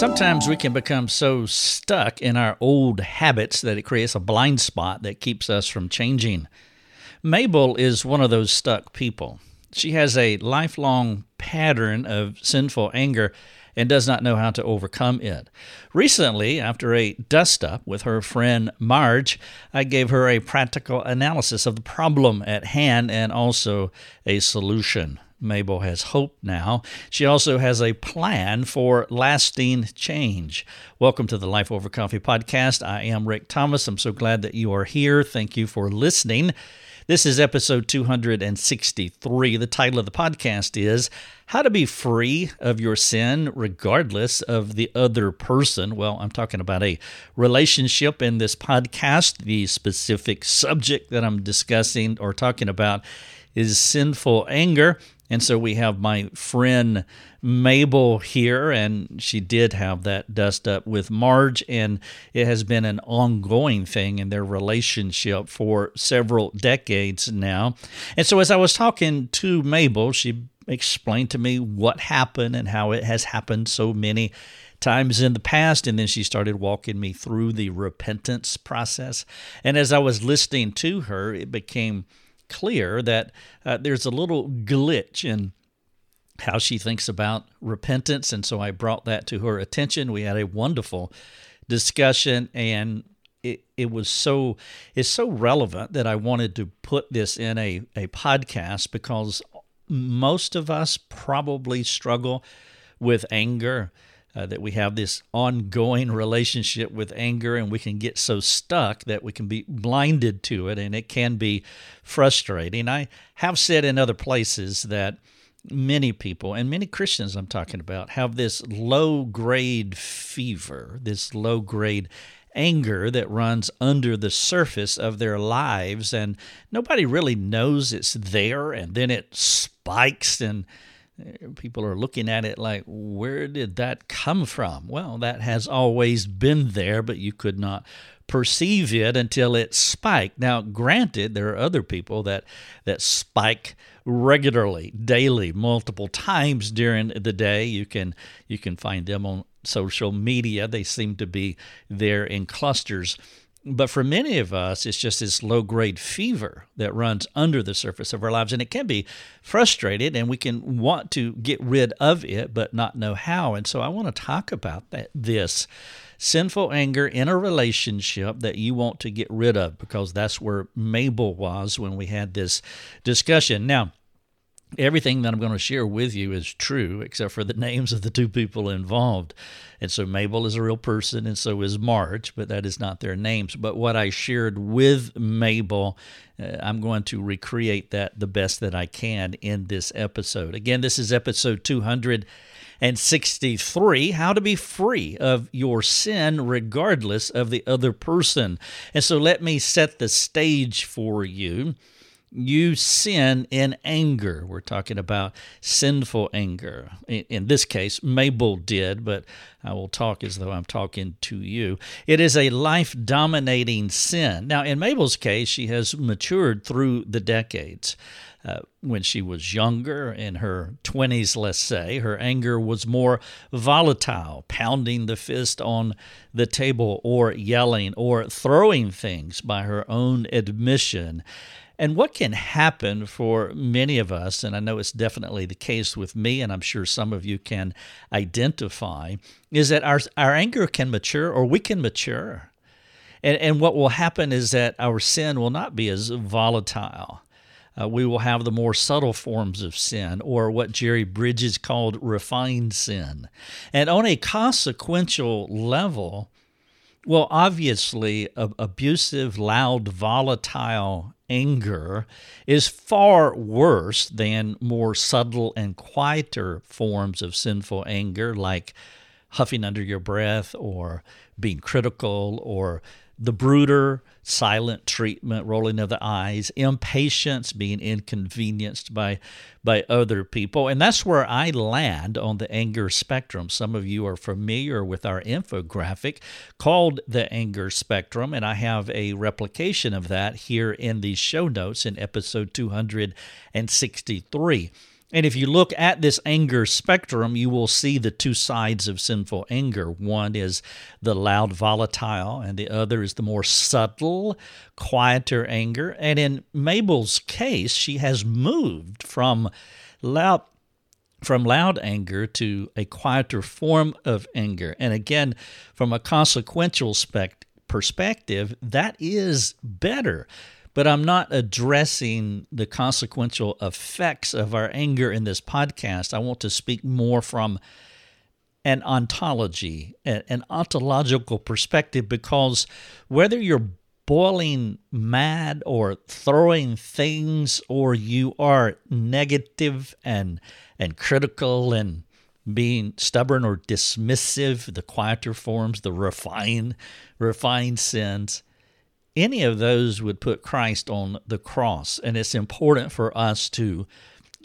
Sometimes we can become so stuck in our old habits that it creates a blind spot that keeps us from changing. Mabel is one of those stuck people. She has a lifelong pattern of sinful anger and does not know how to overcome it. Recently, after a dust up with her friend Marge, I gave her a practical analysis of the problem at hand and also a solution. Mabel has hope now. She also has a plan for lasting change. Welcome to the Life Over Coffee podcast. I am Rick Thomas. I'm so glad that you are here. Thank you for listening. This is episode 263. The title of the podcast is How to Be Free of Your Sin Regardless of the Other Person. Well, I'm talking about a relationship in this podcast. The specific subject that I'm discussing or talking about is sinful anger. And so we have my friend Mabel here, and she did have that dust up with Marge, and it has been an ongoing thing in their relationship for several decades now. And so as I was talking to Mabel, she explained to me what happened and how it has happened so many times in the past. And then she started walking me through the repentance process. And as I was listening to her, it became clear that uh, there's a little glitch in how she thinks about repentance. And so I brought that to her attention. We had a wonderful discussion and it, it was so it's so relevant that I wanted to put this in a, a podcast because most of us probably struggle with anger uh, that we have this ongoing relationship with anger and we can get so stuck that we can be blinded to it and it can be frustrating. I have said in other places that many people and many Christians I'm talking about have this low grade fever, this low grade anger that runs under the surface of their lives and nobody really knows it's there and then it spikes and people are looking at it like, where did that come from? Well, that has always been there, but you could not perceive it until it spiked. Now, granted, there are other people that that spike regularly, daily, multiple times during the day. You can you can find them on social media. They seem to be there in clusters. But for many of us, it's just this low grade fever that runs under the surface of our lives. And it can be frustrated, and we can want to get rid of it, but not know how. And so I want to talk about that, this sinful anger in a relationship that you want to get rid of, because that's where Mabel was when we had this discussion. Now, everything that I'm going to share with you is true, except for the names of the two people involved. And so Mabel is a real person, and so is Marge, but that is not their names. But what I shared with Mabel, uh, I'm going to recreate that the best that I can in this episode. Again, this is episode 263 How to Be Free of Your Sin Regardless of the Other Person. And so let me set the stage for you you sin in anger. We're talking about sinful anger. In, this case, Mabel did, but I will talk as though I'm talking to you. It is a life dominating sin. Now, in Mabel's case, she has matured through the decades. Uh, when she was younger, in her 20s, let's say, her anger was more volatile, pounding the fist on the table or yelling or throwing things by her own admission. And what can happen for many of us, and I know it's definitely the case with me, and I'm sure some of you can identify, is that our, our anger can mature or we can mature. And, and what will happen is that our sin will not be as volatile. Uh, we will have the more subtle forms of sin, or what Jerry Bridges called refined sin. And on a consequential level, well, obviously, abusive, loud, volatile anger is far worse than more subtle and quieter forms of sinful anger, like huffing under your breath or being critical or the brooder, silent treatment, rolling of the eyes, impatience, being inconvenienced by by other people. And that's where I land on the anger spectrum. Some of you are familiar with our infographic called the anger spectrum, and I have a replication of that here in the show notes in episode 263. And if you look at this anger spectrum, you will see the two sides of sinful anger. One is the loud, volatile, and the other is the more subtle, quieter anger. And in Mabel's case, she has moved from loud from loud anger to a quieter form of anger. And again, from a consequential spect- perspective, that is better but I'm not addressing the consequential effects of our anger in this podcast. I want to speak more from an ontology, an ontological perspective, because whether you're boiling mad or throwing things or you are negative and and critical and being stubborn or dismissive the quieter forms the refined refined sins any of those would put Christ on the cross. And it's important for us to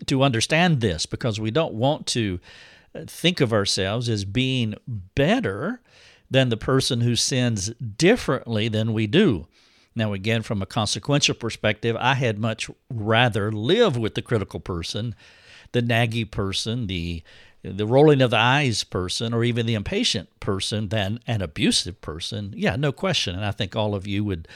to understand this because we don't want to uh, think of ourselves as being better than the person who sins differently than we do. Now, again, from a consequential perspective, I had much rather live with the critical person, the naggy person, the the rolling of the eyes person or even the impatient person than an abusive person. Yeah, no question. And I think all of you would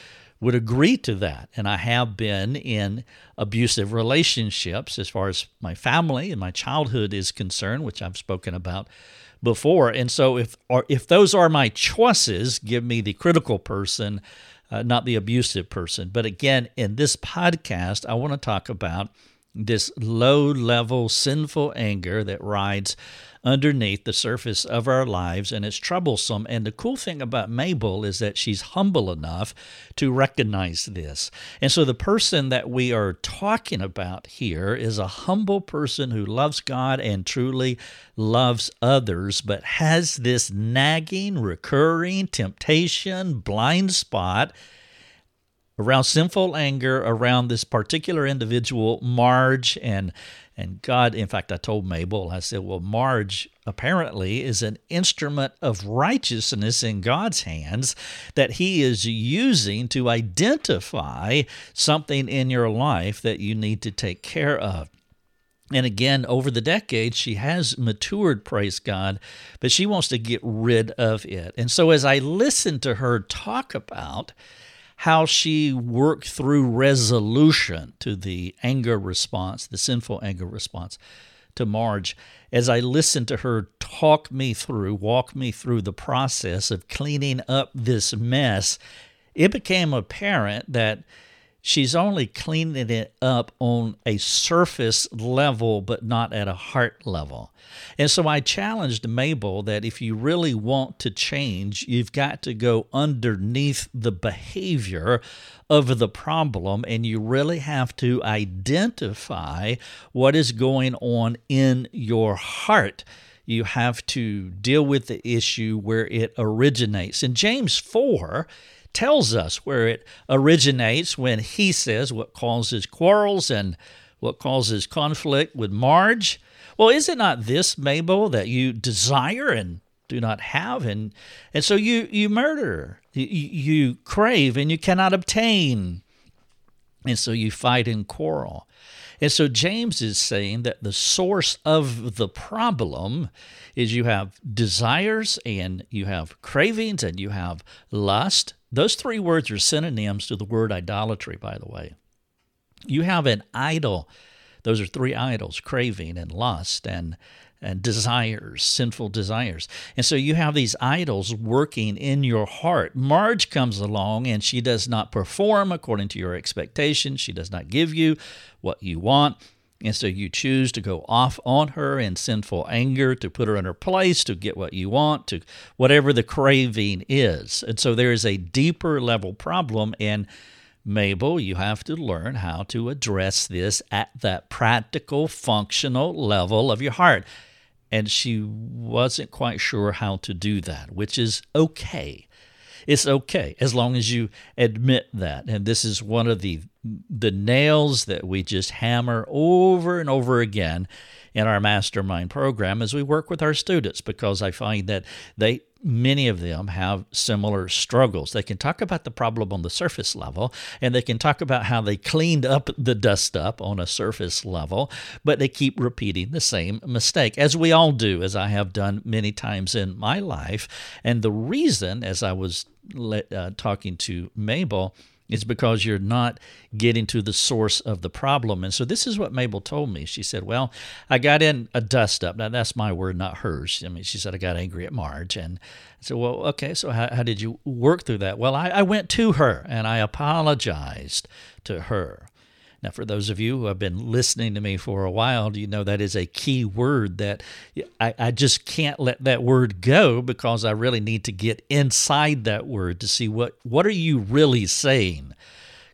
would agree to that. And I have been in abusive relationships as far as my family and my childhood is concerned, which I've spoken about before. And so if or if those are my choices, give me the critical person, uh, not the abusive person. But again, in this podcast, I want to talk about this low level sinful anger that rides underneath the surface of our lives and it's troublesome. And the cool thing about Mabel is that she's humble enough to recognize this. And so the person that we are talking about here is a humble person who loves God and truly loves others, but has this nagging, recurring temptation, blind spot around sinful anger around this particular individual, Marge, and and God, in fact, I told Mabel, I said, well, Marge apparently is an instrument of righteousness in God's hands that He is using to identify something in your life that you need to take care of. And again, over the decades, she has matured, praise God, but she wants to get rid of it. And so as I listen to her talk about how she worked through resolution to the anger response, the sinful anger response to Marge, as I listened to her talk me through, walk me through the process of cleaning up this mess, it became apparent that she's only cleaning it up on a surface level, but not at a heart level. And so I challenged Mabel that if you really want to change, you've got to go underneath the behavior of the problem and you really have to identify what is going on in your heart you have to deal with the issue where it originates. In James 4, tells us where it originates when he says what causes quarrels and what causes conflict with Marge. Well, is it not this, Mabel, that you desire and do not have? And, and so you, you murder, you, you crave and you cannot obtain. And so you fight and quarrel. And so James is saying that the source of the problem is you have desires and you have cravings and you have lust those three words are synonyms to the word idolatry, by the way. You have an idol. Those are three idols craving and lust and, and desires, sinful desires. And so you have these idols working in your heart. Marge comes along and she does not perform according to your expectations, she does not give you what you want. And so you choose to go off on her in sinful anger, to put her in her place, to get what you want, to whatever the craving is. And so there is a deeper level problem. And Mabel, you have to learn how to address this at that practical, functional level of your heart. And she wasn't quite sure how to do that, which is okay. It's okay as long as you admit that. And this is one of the the nails that we just hammer over and over again in our mastermind program as we work with our students because I find that they many of them have similar struggles. They can talk about the problem on the surface level and they can talk about how they cleaned up the dust up on a surface level, but they keep repeating the same mistake, as we all do, as I have done many times in my life. And the reason, as I was uh, talking to Mabel, it's because you're not getting to the source of the problem. And so this is what Mabel told me. She said, Well, I got in a dust up. Now, that's my word, not hers. I mean, she said, I got angry at Marge. And I said, Well, okay, so how, how did you work through that? Well, I, I went to her and I apologized to her. Now, for those of you who have been listening to me for a while, you know that is a key word that I, I just can't let that word go because I really need to get inside that word to see what, what are you really saying?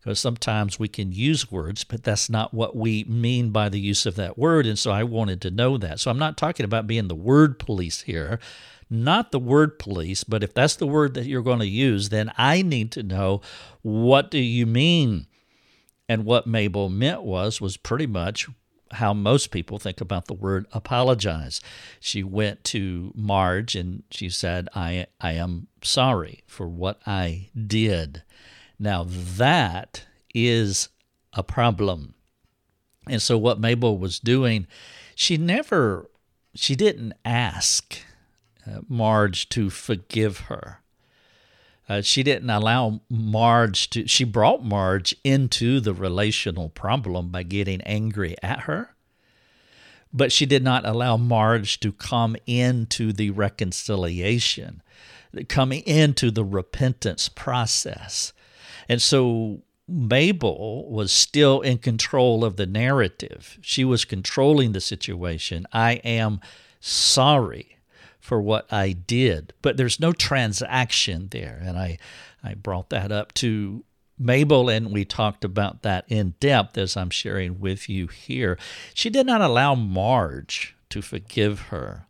Because sometimes we can use words, but that's not what we mean by the use of that word. And so I wanted to know that. So I'm not talking about being the word police here not the word police, but if that's the word that you're going to use, then I need to know what do you mean and what Mabel meant was was pretty much how most people think about the word apologize. She went to Marge and she said, I, I am sorry for what I did. Now, that is a problem. And so, what Mabel was doing, she never, she didn't ask uh, Marge to forgive her. Uh, she didn't allow Marge to, she brought Marge into the relational problem by getting angry at her, but she did not allow Marge to come into the reconciliation, come into the repentance process. And so Mabel was still in control of the narrative. She was controlling the situation. I am sorry for what I did. But there's no transaction there. And I, I brought that up to Mabel, and we talked about that in depth as I'm sharing with you here. She did not allow Marge to forgive her.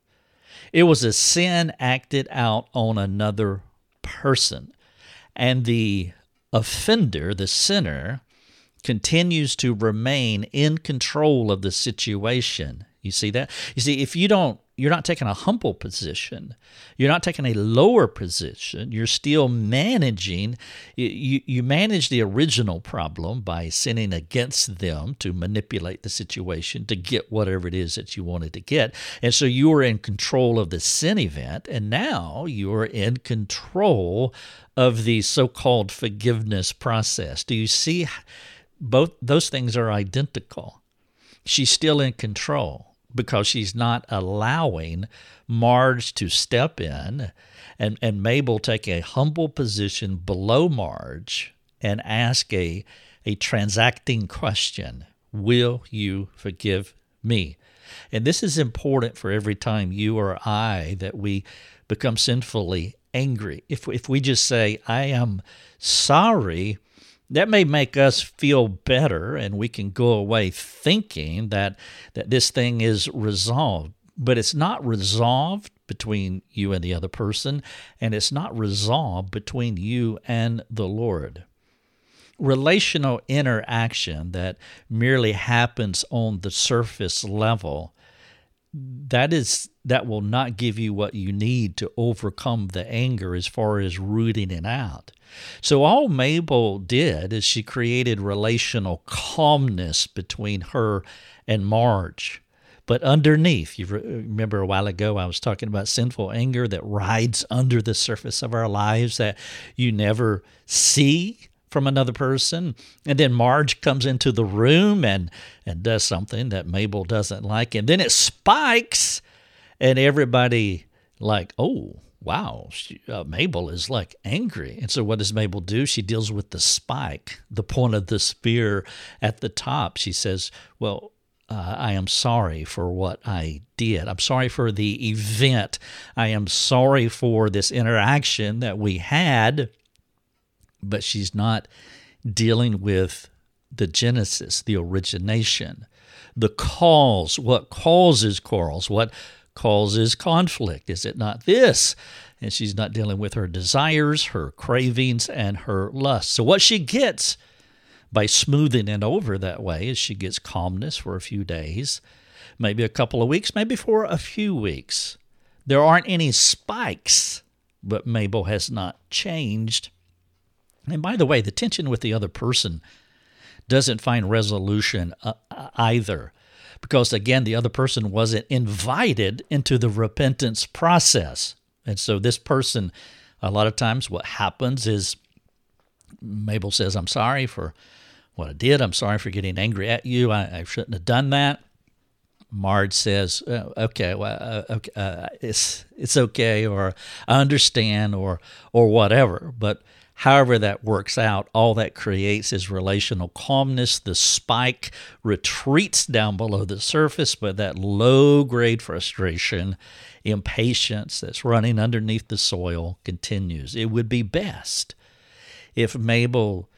It was a sin acted out on another person. And the offender, the sinner, continues to remain in control of the situation. You see that? You see, if you don't you're not taking a humble position. You're not taking a lower position. You're still managing. You, you manage the original problem by sinning against them to manipulate the situation to get whatever it is that you wanted to get. And so you are in control of the sin event. And now you are in control of the so called forgiveness process. Do you see? Both those things are identical. She's still in control because she's not allowing Marge to step in and, and Mabel take a humble position below Marge and ask a, a transacting question Will you forgive me? And this is important for every time you or I that we become sinfully angry. If, if we just say, I am sorry, that may make us feel better and we can go away thinking that, that this thing is resolved. But it's not resolved between you and the other person, and it's not resolved between you and the Lord. Relational interaction that merely happens on the surface level that is that will not give you what you need to overcome the anger as far as rooting it out. So all Mabel did is she created relational calmness between her and Marge. But underneath, you remember a while ago I was talking about sinful anger that rides under the surface of our lives that you never see from another person. And then Marge comes into the room and, and does something that Mabel doesn't like. And then it spikes, and everybody, like, oh, wow, she, uh, Mabel is like angry. And so what does Mabel do? She deals with the spike, the point of the spear at the top. She says, well, uh, I am sorry for what I did. I'm sorry for the event. I am sorry for this interaction that we had but she's not dealing with the genesis, the origination, the cause, what causes quarrels, what causes conflict. Is it not this? And she's not dealing with her desires, her cravings, and her lusts. So, what she gets by smoothing it over that way is she gets calmness for a few days, maybe a couple of weeks, maybe for a few weeks. There aren't any spikes but Mabel has not changed. And by the way, the tension with the other person doesn't find resolution uh, either because again the other person wasn't invited into the repentance process. And so this person a lot of times what happens is mabel says i'm sorry for what i did. I'm sorry for getting angry at you. I, I shouldn't have done that. Marge says uh, okay well uh, okay uh, it's it's okay or i understand or or whatever. But However, that works out, all that creates is relational calmness. The spike retreats down below the surface, but that low grade frustration, impatience that's running underneath the soil continues. It would be best if Mabel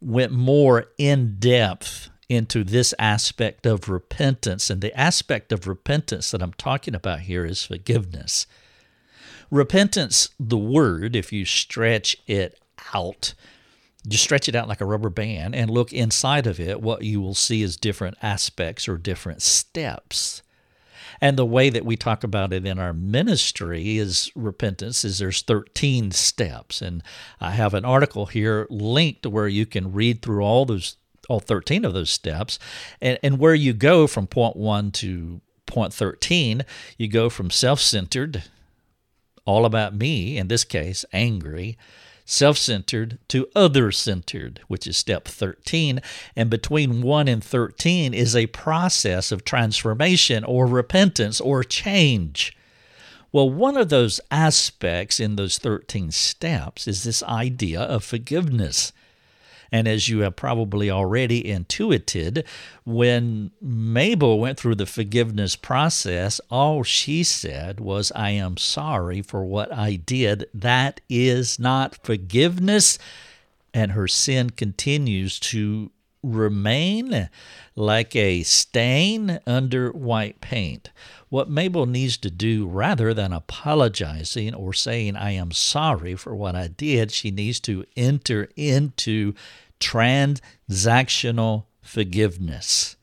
went more in depth into this aspect of repentance. And the aspect of repentance that I'm talking about here is forgiveness. Repentance, the word, if you stretch it out. Just stretch it out like a rubber band and look inside of it. What you will see is different aspects or different steps. And the way that we talk about it in our ministry is repentance is there's 13 steps. And I have an article here linked where you can read through all those all 13 of those steps and, and where you go from point 1 to point 13, you go from self-centered all about me, in this case, angry, self centered to other centered, which is step 13. And between 1 and 13 is a process of transformation or repentance or change. Well, one of those aspects in those 13 steps is this idea of forgiveness. And as you have probably already intuited, when Mabel went through the forgiveness process, all she said was, I am sorry for what I did. That is not forgiveness. And her sin continues to remain like a stain under white paint. What Mabel needs to do, rather than apologizing or saying, I am sorry for what I did, she needs to enter into transactional forgiveness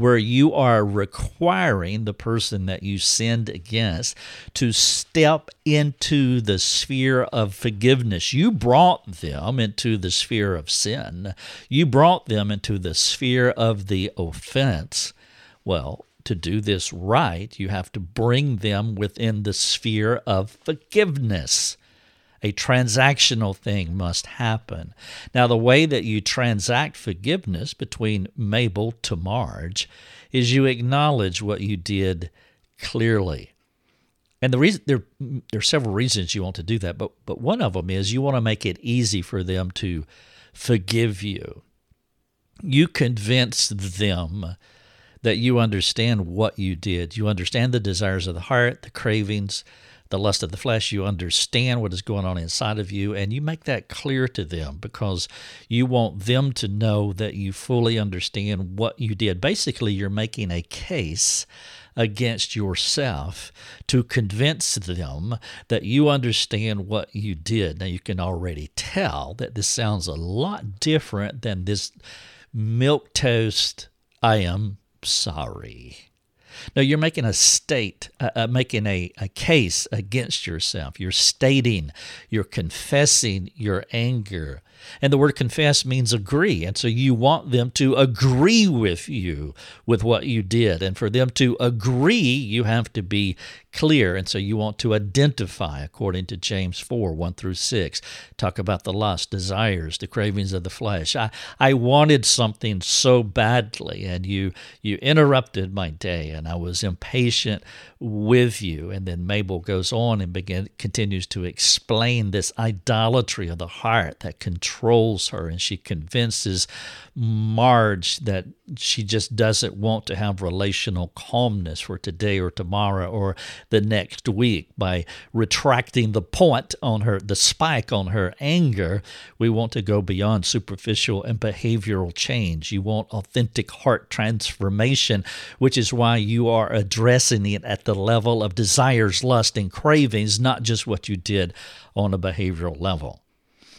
where you are requiring the person that you sinned against to step into the sphere of forgiveness. You brought them into the sphere of sin, you brought them into the sphere of the offense. Well, to do this right, you have to bring them within the sphere of forgiveness a transactional thing must happen. Now, the way that you transact forgiveness between Mabel to Marge is you acknowledge what you did clearly. And the reason there, there are several reasons you want to do that, but but one of them is you want to make it easy for them to forgive you. You convince them that you understand what you did. You understand the desires of the heart, the cravings, the lust of the flesh. You understand what is going on inside of you, and you make that clear to them because you want them to know that you fully understand what you did. Basically, you're making a case against yourself to convince them that you understand what you did. Now, you can already tell that this sounds a lot different than this milk toast, I am sorry. No, you're making a state, uh, uh, making a, a case against yourself. You're stating, you're confessing your anger. And the word confess means agree. And so you want them to agree with you with what you did. And for them to agree, you have to be clear. And so you want to identify, according to James 4 1 through 6. Talk about the lust, desires, the cravings of the flesh. I, I wanted something so badly, and you, you interrupted my day, and I was impatient with you. And then Mabel goes on and begin, continues to explain this idolatry of the heart that controls her, and she convinces Marge that she just doesn't want to have relational calmness for today or tomorrow or the next week by retracting the point on her, the spike on her anger. We want to go beyond superficial and behavioral change. You want authentic heart transformation, which is why you are addressing it at the level of desires, lust, and cravings, not just what you did on a behavioral level.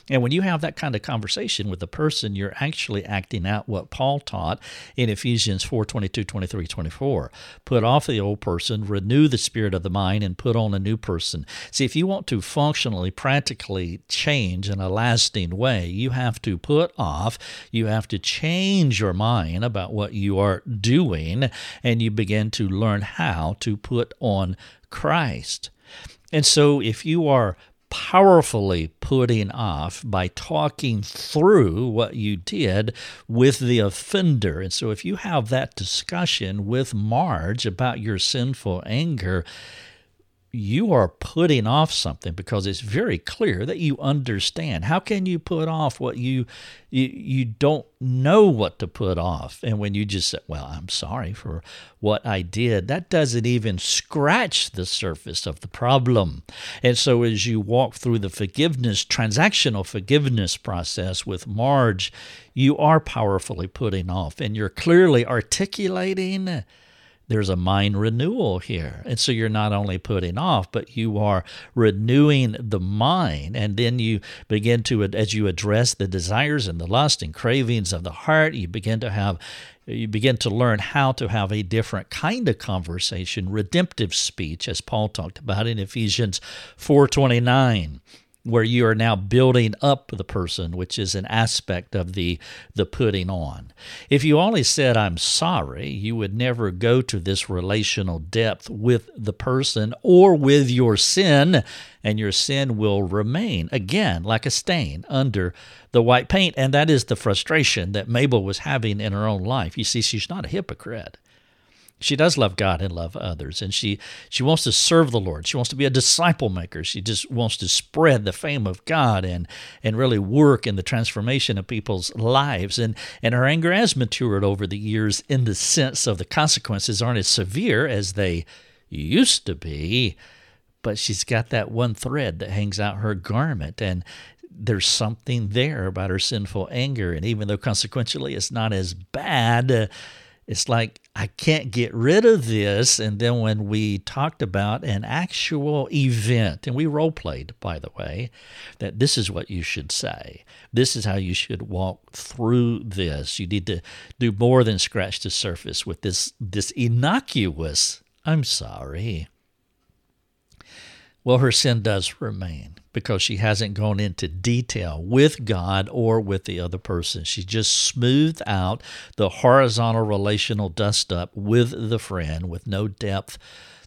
And when you have that kind of conversation with a person, you're actually acting out what Paul taught in Ephesians 4 22, 23, 24. Put off the old person, renew the spirit of the mind, and put on a new person. See, if you want to functionally, practically change in a lasting way, you have to put off, you have to change your mind about what you are doing, and you begin to learn how to put on Christ. And so, if you are powerfully putting off by talking through what you did with the offender. And so, if you have that discussion with Marge about your sinful anger, you are putting off something because it's very clear that you understand. How can you put off what you you, you don't know what to put off? And when you just say, "Well, I'm sorry for what I did," that doesn't even scratch the surface of the problem. And so as you walk through the forgiveness transactional forgiveness process with Marge, you are powerfully putting off and you're clearly articulating there's a mind renewal here. And so you're not only putting off, but you are renewing the mind. And then you begin to, as you address the desires and the lust and cravings of the heart, you begin to have you begin to learn how to have a different kind of conversation redemptive speech as paul talked about in ephesians 4.29 where you are now building up the person, which is an aspect of the, the putting on. If you only said, I'm sorry, you would never go to this relational depth with the person or with your sin, and your sin will remain, again, like a stain under the white paint. And that is the frustration that Mabel was having in her own life. You see, she's not a hypocrite she does love God and love others, and she she wants to serve the Lord. She wants to be a disciple maker. She just wants to spread the fame of God and and really work in the transformation of people's lives. And and her anger has matured over the years in the sense of the consequences aren't as severe as they used to be, but she's got that one thread that hangs out her garment and there's something there about her sinful anger and even though consequentially it's not as bad uh, it's like I can't get rid of this. And then when we talked about an actual event, and we role played, by the way, that this is what you should say. This is how you should walk through this. You need to do more than scratch the surface with this this innocuous. I'm sorry. Well, her sin does remain because she hasn't gone into detail with God or with the other person. She just smoothed out the horizontal relational dust up with the friend with no depth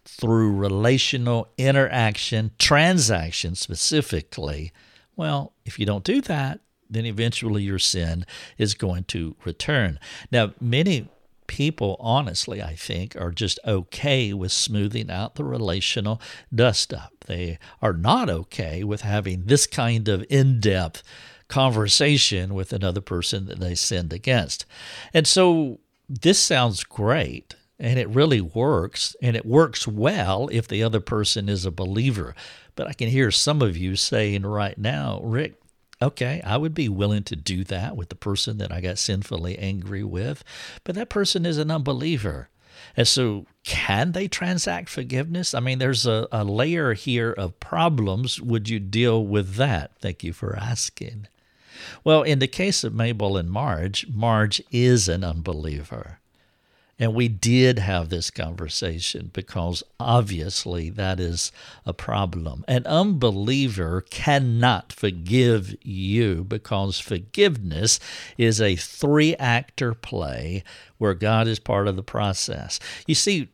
through relational interaction, transaction specifically. Well, if you don't do that, then eventually your sin is going to return. Now, many people, honestly, I think, are just okay with smoothing out the relational dust up. They are not okay with having this kind of in depth conversation with another person that they sinned against. And so this sounds great and it really works and it works well if the other person is a believer. But I can hear some of you saying right now, Rick, Okay, I would be willing to do that with the person that I got sinfully angry with, but that person is an unbeliever. And so, can they transact forgiveness? I mean, there's a, a layer here of problems. Would you deal with that? Thank you for asking. Well, in the case of Mabel and Marge, Marge is an unbeliever. And we did have this conversation because obviously that is a problem. An unbeliever cannot forgive you because forgiveness is a three actor play where God is part of the process. You see,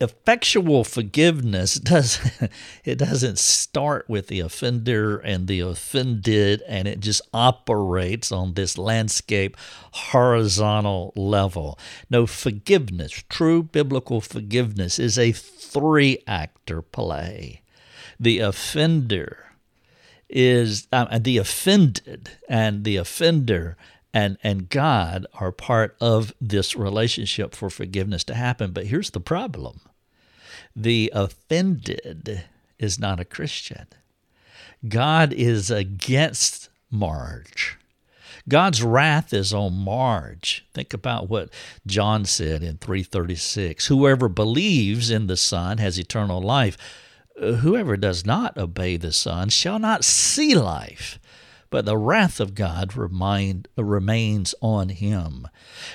effectual forgiveness does it doesn't start with the offender and the offended and it just operates on this landscape horizontal level. No forgiveness true biblical forgiveness is a three actor play. The offender is uh, the offended and the offender and and God are part of this relationship for forgiveness to happen. But here's the problem. The offended is not a Christian. God is against Marge. God's wrath is on Marge. Think about what John said in 336. Whoever believes in the Son has eternal life. Whoever does not obey the Son shall not see life, but the wrath of God remind, remains on him.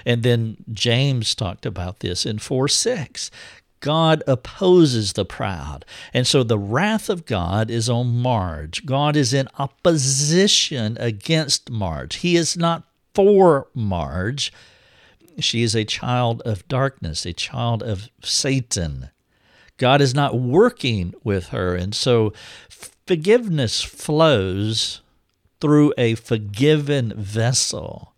And then James talked about this in 4 6. God opposes the proud. And so the wrath of God is on Marge. God is in opposition against Marge. He is not for Marge. She is a child of darkness, a child of Satan. God is not working with her. And so forgiveness flows through a forgiven vessel.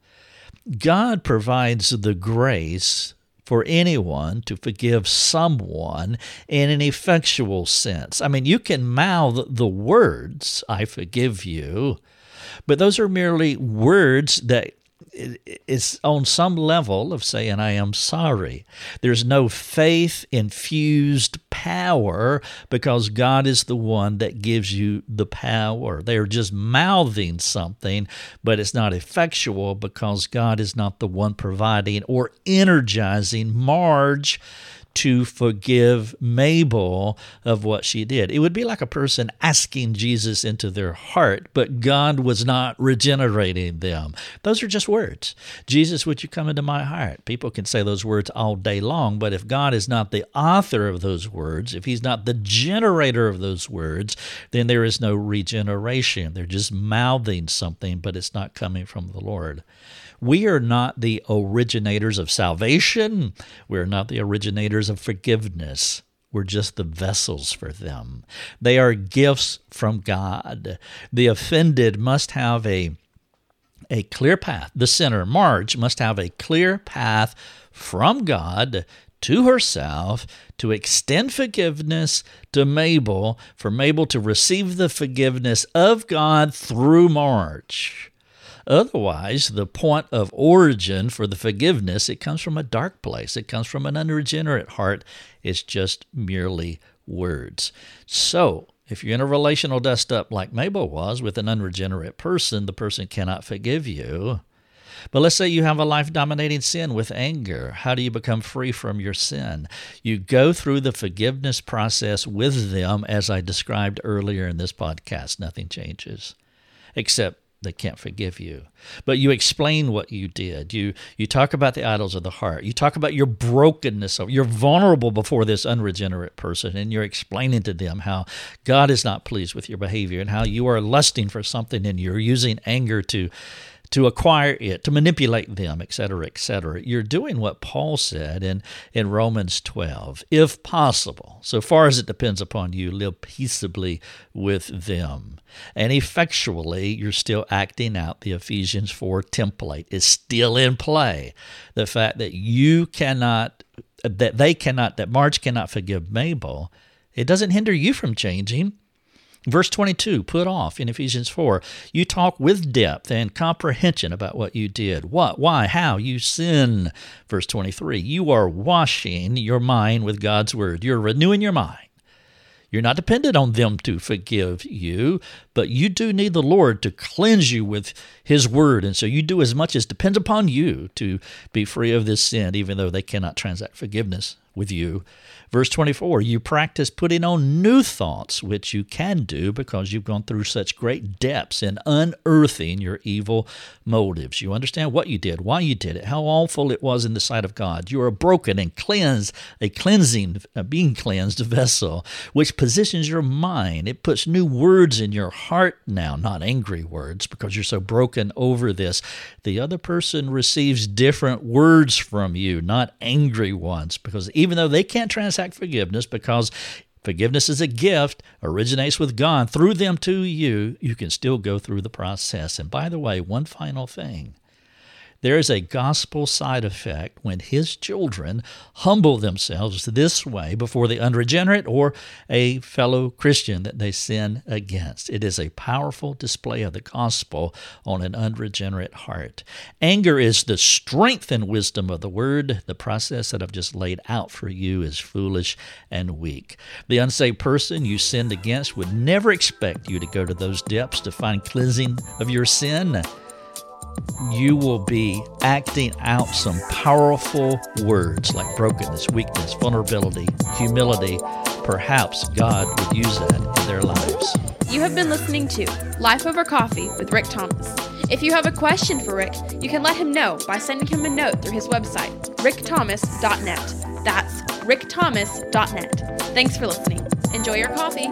God provides the grace for anyone to forgive someone in an effectual sense. I mean, you can mouth the words, I forgive you, but those are merely words that is on some level of saying, I am sorry. There's no faith infused power because God is the one that gives you the power. They're just mouthing something, but it's not effectual because God is not the one providing or energizing Marge to forgive Mabel of what she did. It would be like a person asking Jesus into their heart, but God was not regenerating them. Those are just words. Jesus, would you come into my heart? People can say those words all day long, but if God is not the author of those words, if He's not the generator of those words, then there is no regeneration. They're just mouthing something, but it's not coming from the Lord. We are not the originators of salvation. We're not the originators of forgiveness. We're just the vessels for them. They are gifts from God. The offended must have a, a clear path. The sinner, Marge, must have a clear path from God to herself to extend forgiveness to Mabel, for Mabel to receive the forgiveness of God through Marge. Otherwise, the point of origin for the forgiveness, it comes from a dark place. It comes from an unregenerate heart. It's just merely words. So, if you're in a relational dust up like Mabel was with an unregenerate person, the person cannot forgive you. But let's say you have a life dominating sin with anger. How do you become free from your sin? You go through the forgiveness process with them, as I described earlier in this podcast. Nothing changes, except they can't forgive you. But you explain what you did. You you talk about the idols of the heart. You talk about your brokenness. You're vulnerable before this unregenerate person, and you're explaining to them how God is not pleased with your behavior and how you are lusting for something and you're using anger to to acquire it, to manipulate them, etc., etc. You're doing what Paul said in, in Romans 12. If possible, so far as it depends upon you, live peaceably with them. And effectually, you're still acting out the Ephesians 4 template. It's still in play. The fact that you cannot, that they cannot, that Marge cannot forgive Mabel, it doesn't hinder you from changing. Verse 22, put off in Ephesians 4. You talk with depth and comprehension about what you did, what, why, how you sin. Verse 23, you are washing your mind with God's word. You're renewing your mind. You're not dependent on them to forgive you, but you do need the Lord to cleanse you with His word. And so you do as much as depends upon you to be free of this sin, even though they cannot transact forgiveness with you. Verse 24, you practice putting on new thoughts, which you can do because you've gone through such great depths in unearthing your evil motives. You understand what you did, why you did it, how awful it was in the sight of God. You are broken and cleansed, a cleansing, a being cleansed vessel, which positions your mind. It puts new words in your heart now, not angry words, because you're so broken over this. The other person receives different words from you, not angry ones, because even though they can't transact forgiveness, because Forgiveness is a gift, originates with God through them to you. You can still go through the process. And by the way, one final thing there is a gospel side effect when his children humble themselves this way before the unregenerate or a fellow Christian that they sin against. It is a powerful display of the gospel on an unregenerate heart. Anger is the strength and wisdom of the word. The process that I've just laid out for you is foolish and weak. The unsaved person you sinned against would never expect you to go to those depths to find cleansing of your sin you will be acting out some powerful words like brokenness, weakness, vulnerability, humility. Perhaps God would use that in their lives. You have been listening to Life Over Coffee with Rick Thomas. If you have a question for Rick, you can let him know by sending him a note through his website, rickthomas.net. That's rickthomas.net. Thanks for listening. Enjoy your coffee.